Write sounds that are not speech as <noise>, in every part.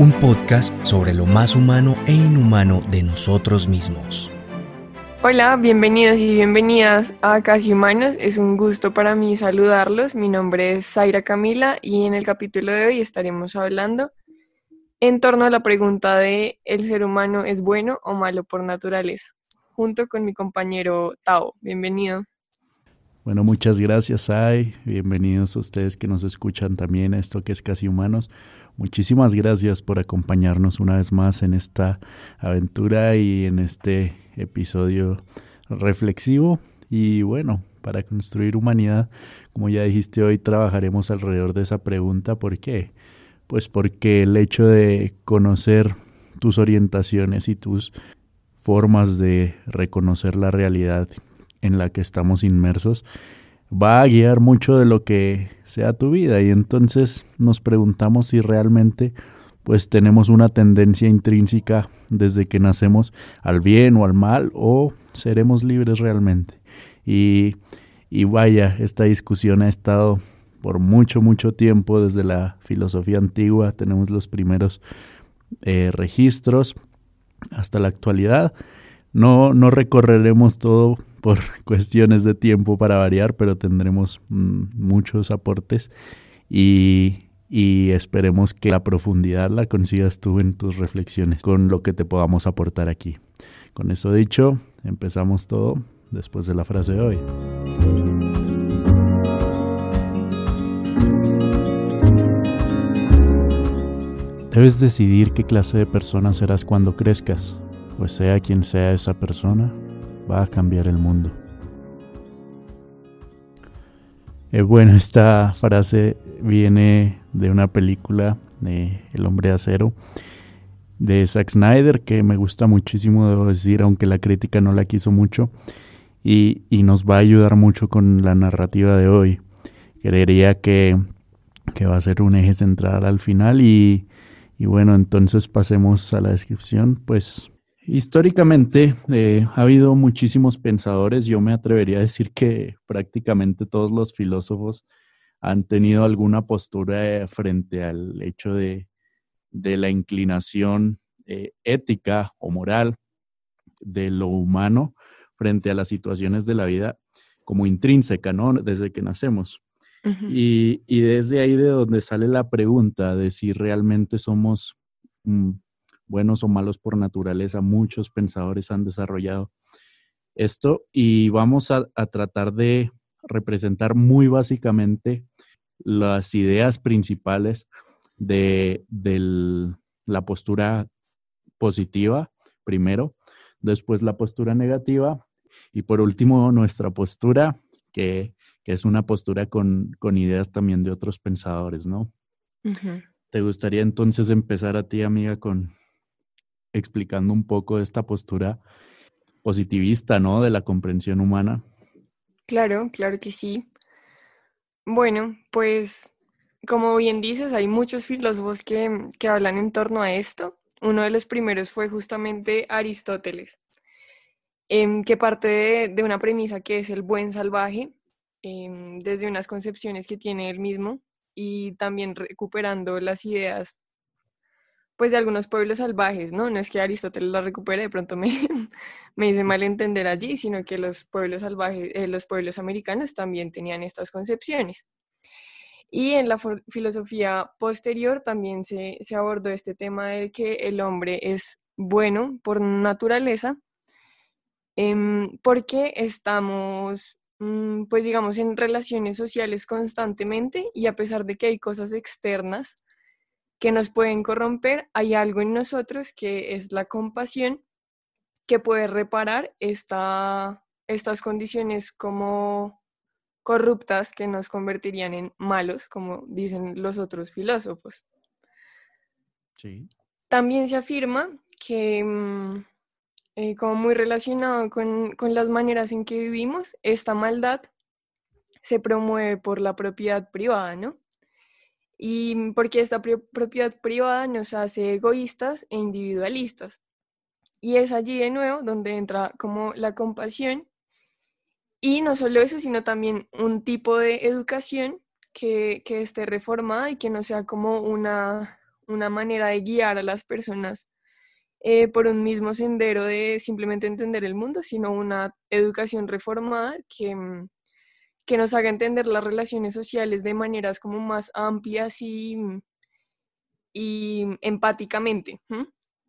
Un podcast sobre lo más humano e inhumano de nosotros mismos. Hola, bienvenidos y bienvenidas a Casi Humanos. Es un gusto para mí saludarlos. Mi nombre es Zaira Camila y en el capítulo de hoy estaremos hablando en torno a la pregunta de ¿el ser humano es bueno o malo por naturaleza? Junto con mi compañero Tao. Bienvenido. Bueno, muchas gracias, Ay. Bienvenidos a ustedes que nos escuchan también a esto que es Casi Humanos. Muchísimas gracias por acompañarnos una vez más en esta aventura y en este episodio reflexivo. Y bueno, para construir humanidad, como ya dijiste hoy, trabajaremos alrededor de esa pregunta. ¿Por qué? Pues porque el hecho de conocer tus orientaciones y tus formas de reconocer la realidad en la que estamos inmersos va a guiar mucho de lo que sea tu vida y entonces nos preguntamos si realmente pues tenemos una tendencia intrínseca desde que nacemos al bien o al mal o seremos libres realmente. Y, y vaya, esta discusión ha estado por mucho, mucho tiempo desde la filosofía antigua, tenemos los primeros eh, registros hasta la actualidad. No, no recorreremos todo por <laughs> cuestiones de tiempo para variar, pero tendremos mm, muchos aportes y, y esperemos que la profundidad la consigas tú en tus reflexiones con lo que te podamos aportar aquí. Con eso dicho, empezamos todo después de la frase de hoy. Debes decidir qué clase de persona serás cuando crezcas, pues sea quien sea esa persona, va a cambiar el mundo. Eh, bueno, <laughs> esta frase viene de una película de El hombre acero de Zack Snyder que me gusta muchísimo, debo decir, aunque la crítica no la quiso mucho y, nos va a ayudar mucho con la narrativa de hoy. Creería que, que va a ser un eje central al final y, y bueno, entonces pasemos a la descripción. Pues Históricamente eh, ha habido muchísimos pensadores, yo me atrevería a decir que prácticamente todos los filósofos han tenido alguna postura frente al hecho de, la inclinación eh, ética o moral de lo humano frente a las situaciones de la vida como intrínseca, ¿no? Desde que nacemos. y, desde ahí de donde sale la pregunta de si realmente somos mm, buenos o malos por naturaleza. Muchos pensadores han desarrollado esto y vamos a, tratar de representar muy básicamente las ideas principales de, la postura positiva, primero, después la postura negativa y por último nuestra postura, que, es una postura con, ideas también de otros pensadores, ¿no? ¿Te gustaría entonces empezar a ti, amiga, con, explicando un poco de esta postura positivista, ¿no? De la comprensión humana. Claro, claro que sí. Bueno, pues como bien dices, hay muchos filósofos que, hablan en torno a esto. Uno de los primeros fue justamente Aristóteles, em, que parte de, una premisa que es el buen salvaje, em, desde unas concepciones que tiene él mismo y también recuperando las ideas pues de algunos pueblos salvajes, ¿no? No es que Aristóteles la recupere, de pronto me, <laughs> me hice mal entender allí, sino que los pueblos salvajes, eh, los pueblos americanos también tenían estas concepciones. Y en la filosofía posterior también se, se abordó este tema de que el hombre es bueno por naturaleza, em, porque estamos, mm, pues digamos, en relaciones sociales constantemente y a pesar de que hay cosas externas, que nos pueden corromper, hay algo en nosotros que es la compasión que puede reparar esta, estas condiciones como corruptas que nos convertirían en malos, como dicen los otros filósofos. También se afirma que, mm, eh, como muy relacionado con, con las maneras en que vivimos, esta maldad se promueve por la propiedad privada, ¿no? Y porque esta propiedad privada nos hace egoístas e individualistas. Y es allí de nuevo donde entra como la compasión y no solo eso, sino también un tipo de educación que, esté reformada y que no sea como una, una manera de guiar a las personas eh, por un mismo sendero de simplemente entender el mundo, sino una educación reformada que, mm, que nos haga entender las relaciones sociales de maneras como más amplias y, y empáticamente.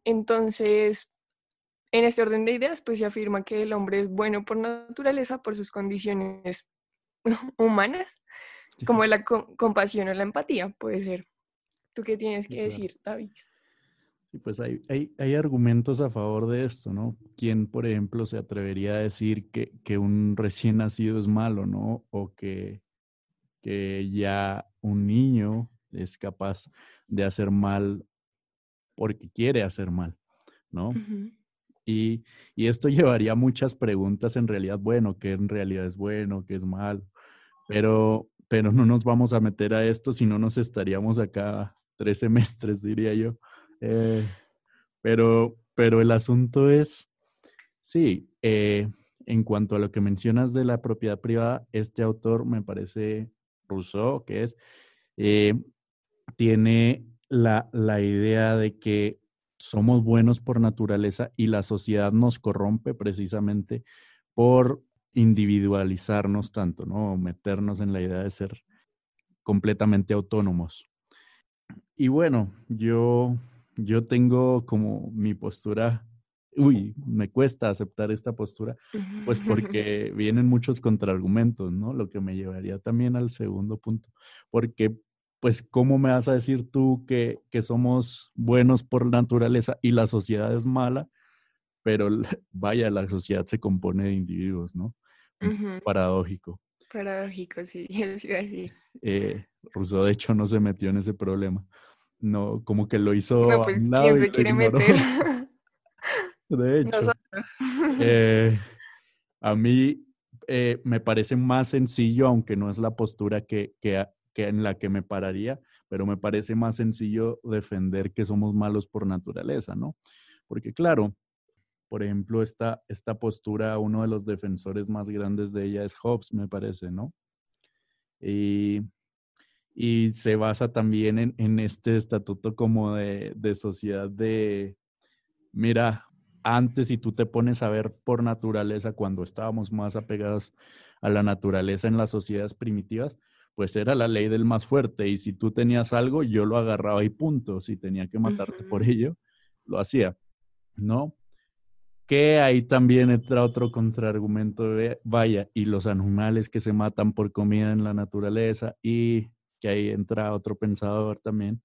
Entonces, en este orden de ideas, pues se afirma que el hombre es bueno por naturaleza, por sus condiciones <laughs> humanas, como la compasión o la empatía, puede ser. ¿Tú qué tienes que decir, David? Sí, pues hay, hay, argumentos a favor de esto, ¿no? ¿Quién, por ejemplo, se atrevería a decir que, que un recién nacido es malo, ¿no? O que, que ya un niño es capaz de hacer mal porque quiere hacer mal, ¿no? y, y, esto <laughs> llevaría muchas preguntas en realidad, bueno, ¿qué en realidad es bueno, qué es malo? Pero, pero no nos vamos a meter a esto, si no nos estaríamos acá tres semestres, <laughs> diría yo. Eh, pero, pero el asunto es, sí, eh, en cuanto a lo que mencionas de la propiedad privada, este autor me parece Rousseau, que es, eh, tiene la, la idea de que somos buenos por naturaleza y la sociedad nos corrompe precisamente por individualizarnos tanto, ¿no? Meternos en la idea de ser completamente autónomos. Y bueno, yo yo tengo como mi postura, uy, me cuesta aceptar esta postura, pues <laughs> porque vienen muchos contraargumentos, ¿no? Lo que me llevaría también al segundo punto, porque pues ¿cómo me vas a decir tú que, que somos buenos por naturaleza y la sociedad es mala? Pero <laughs> vaya, la sociedad se compone de individuos, ¿no? Paradójico. Paradójico, sí, <laughs> eso iba a decir. Eh, Rousseau, de hecho, no se metió en ese problema. No, como que lo hizo no, pues, ¿quién se quiere meter? <laughs> De hecho. Eh, <laughs> a mí eh, me parece más sencillo, aunque no es la postura que, que, que, en la que me pararía, pero me parece más sencillo defender que somos malos por naturaleza, ¿no? Porque claro, por ejemplo, esta, esta postura, uno de los defensores más grandes de ella es Hobbes, me parece, ¿no? Y y se basa también en, en este estatuto como de, de, sociedad de, mira, antes si tú te pones a ver por naturaleza, cuando estábamos más apegados a la naturaleza en las sociedades primitivas, pues era la ley del más fuerte y si tú tenías algo, yo lo agarraba y punto, si tenía que matarte por ello, lo hacía, ¿no? Que ahí también entra otro contraargumento de, vaya, y los animales que se matan por comida en la naturaleza y que ahí entra otro pensador también,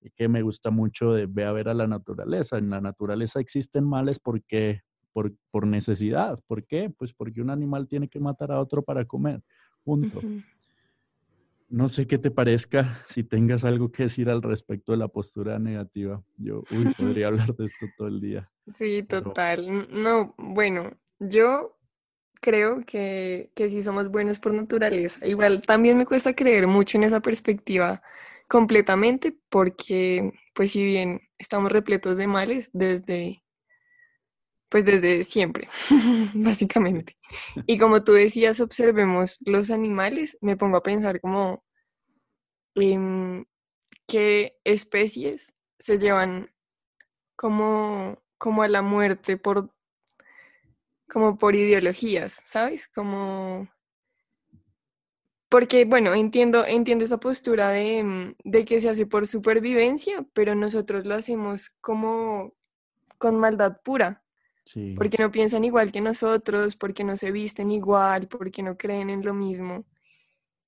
y que me gusta mucho de ve a ver a la naturaleza. En la naturaleza existen males porque, por, por necesidad. ¿Por qué? Pues porque un animal tiene que matar a otro para comer. Punto. No sé qué te parezca, si tengas algo que decir al respecto de la postura negativa. Yo, uy, <laughs> podría hablar de esto todo el día. Sí, total. No, bueno, yo creo que, que sí somos buenos por naturaleza. Igual también me cuesta creer mucho en esa perspectiva completamente porque, pues si bien estamos repletos de males desde, pues desde siempre, <laughs> básicamente. Y como tú decías, observemos los animales, me pongo a pensar como qué especies se llevan como, como a la muerte por como por ideologías, ¿sabes? Como... Porque, bueno, entiendo, entiendo esa postura de, mm, de, que se hace por supervivencia, pero nosotros lo hacemos como con maldad pura. Sí. Porque no piensan igual que nosotros, porque no se visten igual, porque no creen en lo mismo.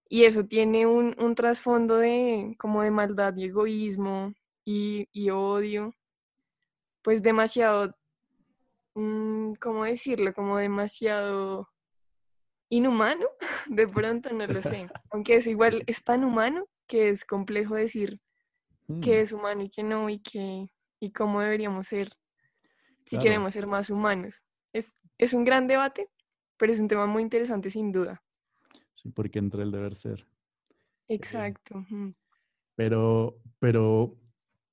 Y eso tiene un, un trasfondo de como de maldad y egoísmo y, y odio, pues demasiado Mm, ¿cómo decirlo? Como demasiado inhumano, <laughs> de pronto no lo sé. <laughs> Aunque es igual, es tan humano que es complejo decir que mm. es humano y que no, y que y cómo deberíamos ser si queremos ser más humanos. Es, es un gran debate, pero es un tema muy interesante sin duda. Sí, porque entra el deber ser. Eh, Exacto. Pero, pero,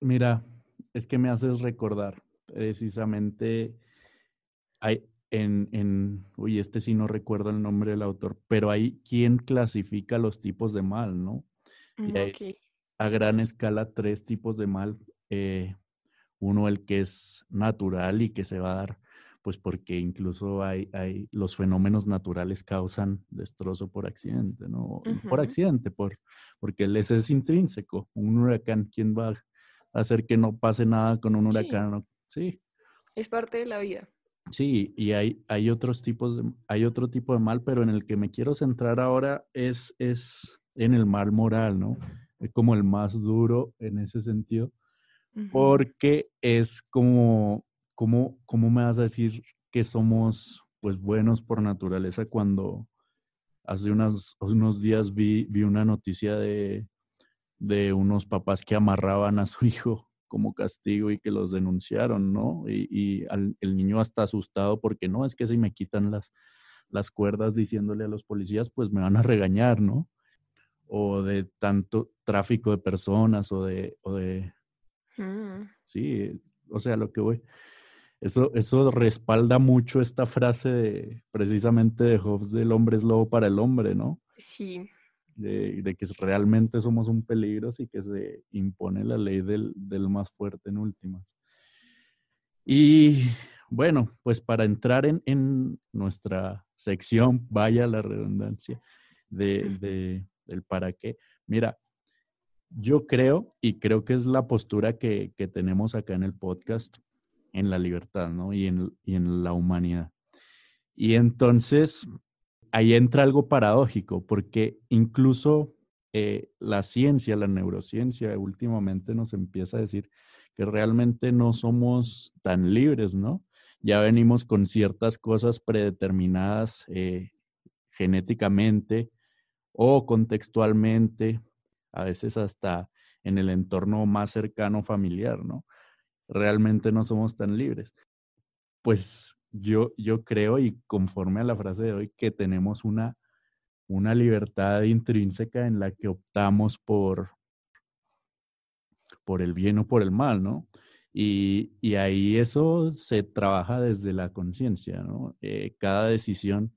mira, es que me haces recordar precisamente hay en, en, uy, este sí no recuerdo el nombre del autor, pero hay quien clasifica los tipos de mal, ¿no? Y hay, a gran escala tres tipos de mal. Eh, uno, el que es natural y que se va a dar, pues porque incluso hay, hay los fenómenos naturales causan destrozo por accidente, ¿no? Por accidente, por, porque ese es intrínseco. Un huracán, ¿quién va a hacer que no pase nada con un huracán? Sí. Es parte de la vida. Sí, y hay, hay otros tipos de, hay otro tipo de mal, pero en el que me quiero centrar ahora es, es en el mal moral, ¿no? Es como el más duro en ese sentido, porque es como, como, ¿cómo me vas a decir que somos pues buenos por naturaleza cuando hace unas, unos días vi, vi una noticia de, de unos papás que amarraban a su hijo como castigo y que los denunciaron, ¿no? Y, el niño hasta asustado porque no, es que si me quitan las, las cuerdas diciéndole a los policías, pues me van a regañar, ¿no? O de tanto tráfico de personas o de, o de mm. sí, o sea, lo que voy. Eso, eso respalda mucho esta frase de, precisamente de Hobbes del hombre es lobo para el hombre, ¿no? Sí de, que realmente somos un peligro y que se impone la ley del, más fuerte en últimas. Y bueno, pues para entrar en, nuestra sección, vaya la redundancia, de, del para qué. Mira, yo creo, y creo que es la postura que, tenemos acá en el podcast, en la libertad, ¿no? Y en, y en la humanidad. Y entonces, ahí entra algo paradójico, porque incluso eh, la ciencia, la neurociencia, últimamente nos empieza a decir que realmente no somos tan libres, ¿no? Ya venimos con ciertas cosas predeterminadas eh, genéticamente o contextualmente, a veces hasta en el entorno más cercano familiar, ¿no? Realmente no somos tan libres. Pues yo, yo creo y conforme a la frase de hoy que tenemos una, una libertad intrínseca en la que optamos por, por el bien o por el mal, ¿no? Y, y ahí eso se trabaja desde la conciencia, ¿no? Eh, cada decisión.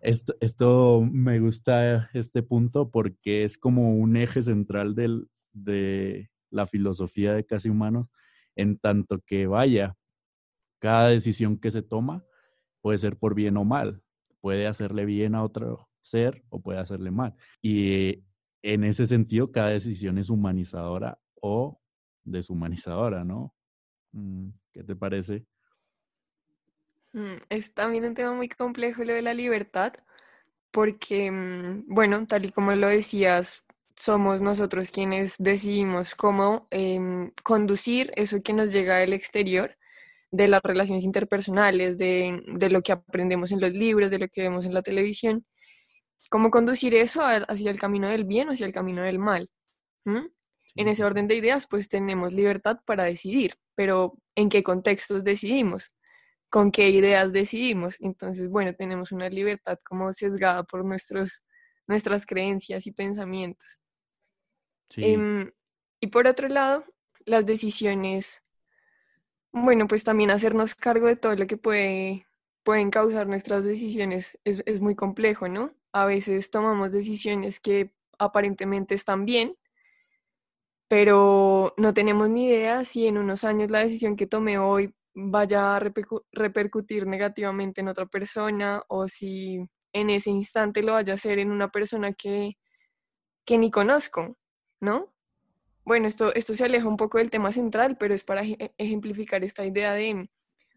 Esto, esto, me gusta este punto porque es como un eje central del, de la filosofía de casi humanos, en tanto que vaya, cada decisión que se toma puede ser por bien o mal. Puede hacerle bien a otro ser o puede hacerle mal. Y en ese sentido, cada decisión es humanizadora o deshumanizadora, ¿no? Mm, ¿Qué te parece? Mm, es también un tema muy complejo lo de la libertad, porque, mm, bueno, tal y como lo decías, somos nosotros quienes decidimos cómo em, conducir eso que nos llega del exterior de las relaciones interpersonales, de, lo que aprendemos en los libros, de lo que vemos en la televisión, cómo conducir eso hacia el camino del bien o hacia el camino del mal. En ese orden de ideas, pues tenemos libertad para decidir, pero ¿en qué contextos decidimos? ¿Con qué ideas decidimos? Entonces, bueno, tenemos una libertad como sesgada por nuestros, nuestras creencias y pensamientos. Em, y por otro lado, las decisiones bueno, pues también hacernos cargo de todo lo que puede, pueden causar nuestras decisiones es, muy complejo, ¿no? A veces tomamos decisiones que aparentemente están bien, pero no tenemos ni idea si en unos años la decisión que tomé hoy vaya a repercutir negativamente en otra persona o si en ese instante lo vaya a hacer en una persona que, que ni conozco, ¿no? Bueno, esto, esto se aleja un poco del tema central, pero es para ejemplificar esta idea de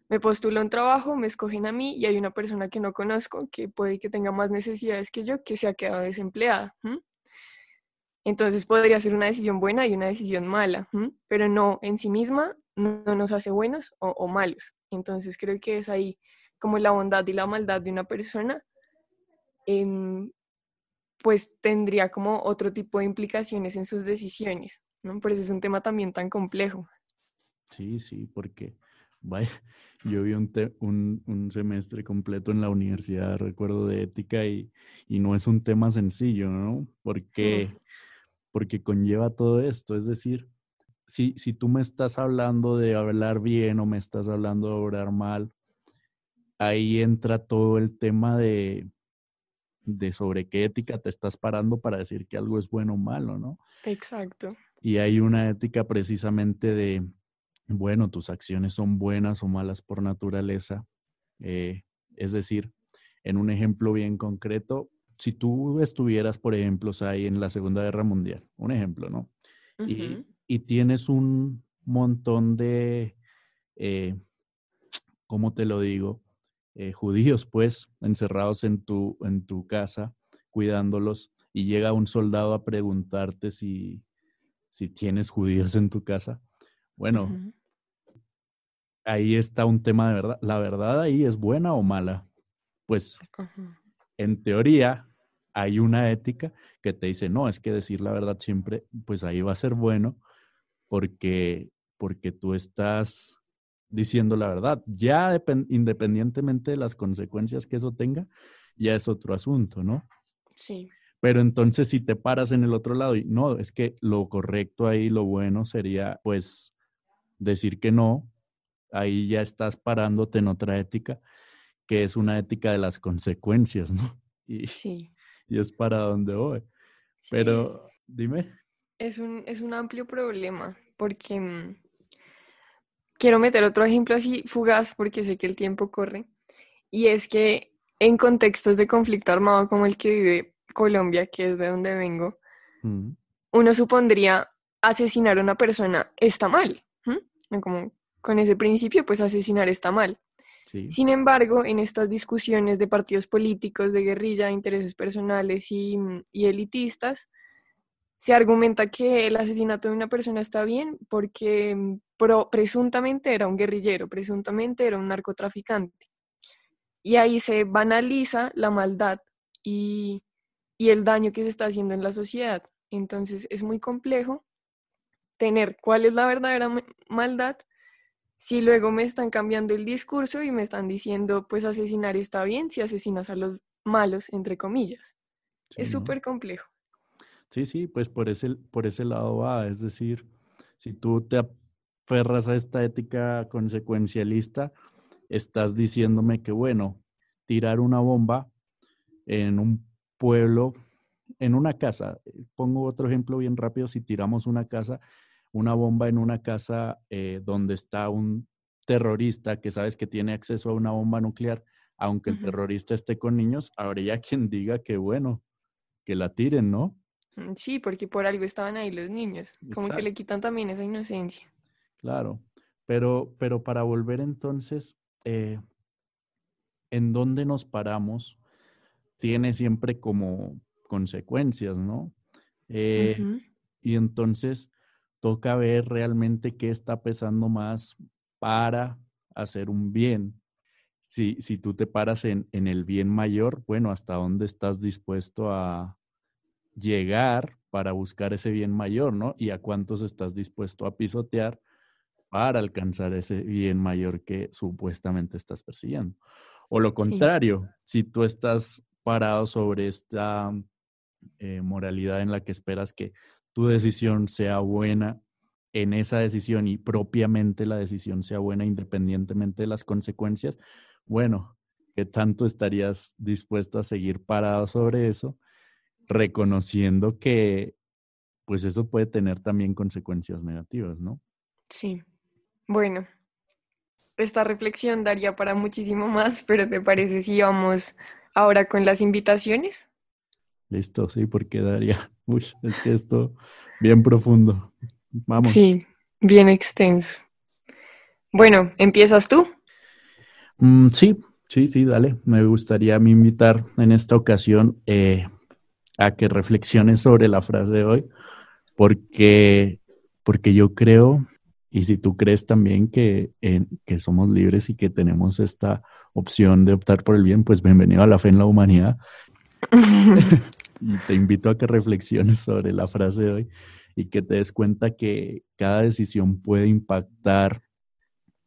me postulo un trabajo, me escogen a mí y hay una persona que no conozco que puede que tenga más necesidades que yo que se ha quedado desempleada. Entonces podría ser una decisión buena y una decisión mala, pero no en sí misma no, nos hace buenos o, malos. Entonces creo que es ahí como la bondad y la maldad de una persona, em, pues tendría como otro tipo de implicaciones en sus decisiones. ¿No? Por eso es un tema también tan complejo. Sí, sí, porque vaya, <laughs> yo vi un, un, semestre completo en la universidad, recuerdo de ética, y, no es un tema sencillo, ¿no? Porque, porque conlleva todo esto. Es decir, si, si tú me estás hablando de hablar bien o me estás hablando de obrar mal, ahí entra todo el tema de, de sobre qué ética te estás parando para decir que algo es bueno o malo, ¿no? Exacto. Y hay una ética precisamente de, bueno, tus acciones son buenas o malas por naturaleza. Eh, es decir, en un ejemplo bien concreto, si tú estuvieras, por ejemplo, ahí en la Segunda Guerra Mundial, un ejemplo, ¿no? y, y, tienes un montón de, eh, ¿cómo te lo digo? Eh, judíos, pues, encerrados en tu, en tu casa, cuidándolos, y llega un soldado a preguntarte si, si tienes judíos en tu casa. Bueno, ahí está un tema de verdad. ¿La verdad ahí es buena o mala? Pues, en teoría, hay una ética que te dice, no, es que decir la verdad siempre, pues ahí va a ser bueno, porque, porque tú estás diciendo la verdad. Ya independientemente de las consecuencias que eso tenga, ya es otro asunto, ¿no? Sí. Pero entonces si te paras en el otro lado y no, es que lo correcto ahí, lo bueno sería pues decir que no, ahí ya estás parándote en otra ética, que es una ética de las consecuencias, ¿no? <laughs> Y, sí. Y es para donde voy. Pero dime. Es un, es un amplio problema porque mm, quiero meter otro ejemplo así fugaz porque sé que el tiempo corre. Y es que en contextos de conflicto armado como el que vive Colombia, que es de donde vengo, mm. uno supondría asesinar a una persona está mal. Como con ese principio, pues asesinar está mal. Sin embargo, en estas discusiones de partidos políticos, de guerrilla, de intereses personales y, y elitistas, se argumenta que el asesinato de una persona está bien porque mm, presuntamente era un guerrillero, presuntamente era un narcotraficante. Y ahí se banaliza la maldad y, el daño que se está haciendo en la sociedad. Entonces es muy complejo tener cuál es la verdadera maldad si luego me están cambiando el discurso y me están diciendo, pues asesinar está bien si asesinas a los malos, entre comillas. es súper complejo. Sí, sí, pues por ese, por ese lado va. Es decir, si tú te aferras a esta ética consecuencialista, estás diciéndome que, bueno, tirar una bomba en un pueblo, en una casa, pongo otro ejemplo bien rápido, si tiramos una casa, una bomba en una casa eh, donde está un terrorista que sabes que tiene acceso a una bomba nuclear, aunque el terrorista esté con niños, habría quien diga que, bueno, que la tiren, ¿no? Mm, sí, porque por algo estaban ahí los niños, como que le quitan también esa inocencia. Claro, pero, pero para volver entonces, eh, ¿en dónde nos paramos? Tiene siempre como consecuencias, ¿no? Eh, y entonces toca ver realmente qué está pesando más para hacer un bien. Si, si tú te paras en, en el bien mayor, bueno, ¿hasta dónde estás dispuesto a, llegar para buscar ese bien mayor, ¿no? Y a cuántos estás dispuesto a pisotear para alcanzar ese bien mayor que supuestamente estás persiguiendo. O lo contrario, si tú estás parado sobre esta eh, moralidad en la que esperas que tu decisión sea buena en esa decisión y propiamente la decisión sea buena independientemente de las consecuencias, bueno, ¿qué tanto estarías dispuesto a seguir parado sobre eso? reconociendo que pues eso puede tener también consecuencias negativas, ¿no? Sí. Bueno, esta reflexión daría para muchísimo más, pero ¿te parece si vamos ahora con las invitaciones? Listo, sí, porque daría, <laughs> uy, es que esto bien profundo. Vamos. Sí, bien extenso. Bueno, ¿empiezas tú? Mm, sí, sí, sí, dale. Me gustaría invitar en esta ocasión eh, a que reflexiones sobre la frase de hoy, porque, porque yo creo, y si tú crees también que, que somos libres y que tenemos esta opción de optar por el bien, pues bienvenido a la fe en la humanidad. <laughs> y te invito a que reflexiones sobre la frase de hoy y que te des cuenta que cada decisión puede impactar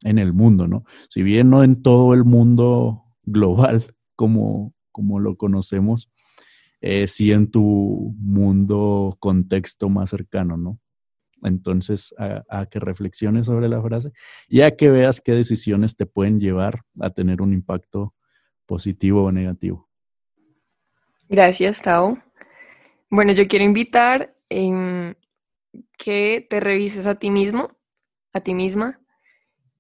en el mundo, ¿no? Si bien no en todo el mundo global como, como lo conocemos, eh, sí en tu mundo contexto más cercano, ¿no? Entonces, a, que reflexiones sobre la frase y a que veas qué decisiones te pueden llevar a tener un impacto positivo o negativo. Gracias, Tao. Bueno, yo quiero invitar em, que te revises a ti mismo, a ti misma,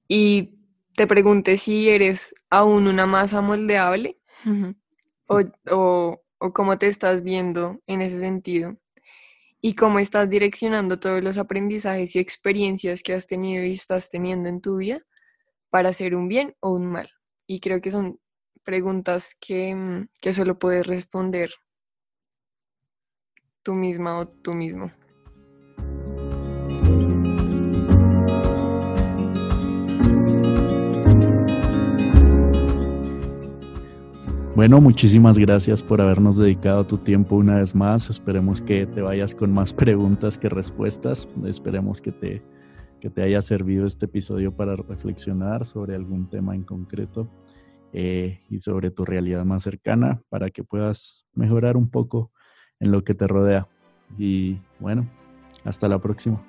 y te preguntes si eres aún una masa moldeable o, o cómo te estás viendo en ese sentido y cómo estás direccionando todos los aprendizajes y experiencias que has tenido y estás teniendo en tu vida para hacer un bien o un mal. Y creo que son preguntas que, mm, que solo puedes responder tú misma o tú mismo. Bueno, muchísimas gracias por habernos dedicado tu tiempo una vez más. Esperemos que te vayas con más <laughs> preguntas que respuestas. Esperemos que te, que te haya servido este episodio para reflexionar sobre algún tema en concreto eh, y sobre tu realidad más cercana para que puedas mejorar un poco en lo que te rodea. Y bueno, hasta la próxima.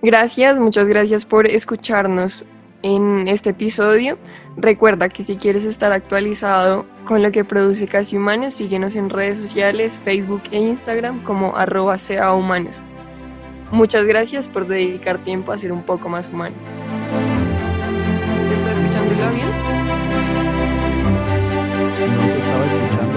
Gracias, muchas gracias por escucharnos en este episodio. Recuerda que si quieres estar actualizado con lo que produce Casi Humanos, síguenos en redes sociales, Facebook e Instagram como arroba humanos. Muchas gracias por dedicar tiempo a ser un poco más humano. ¿Se está escuchando bien? No se estaba escuchando,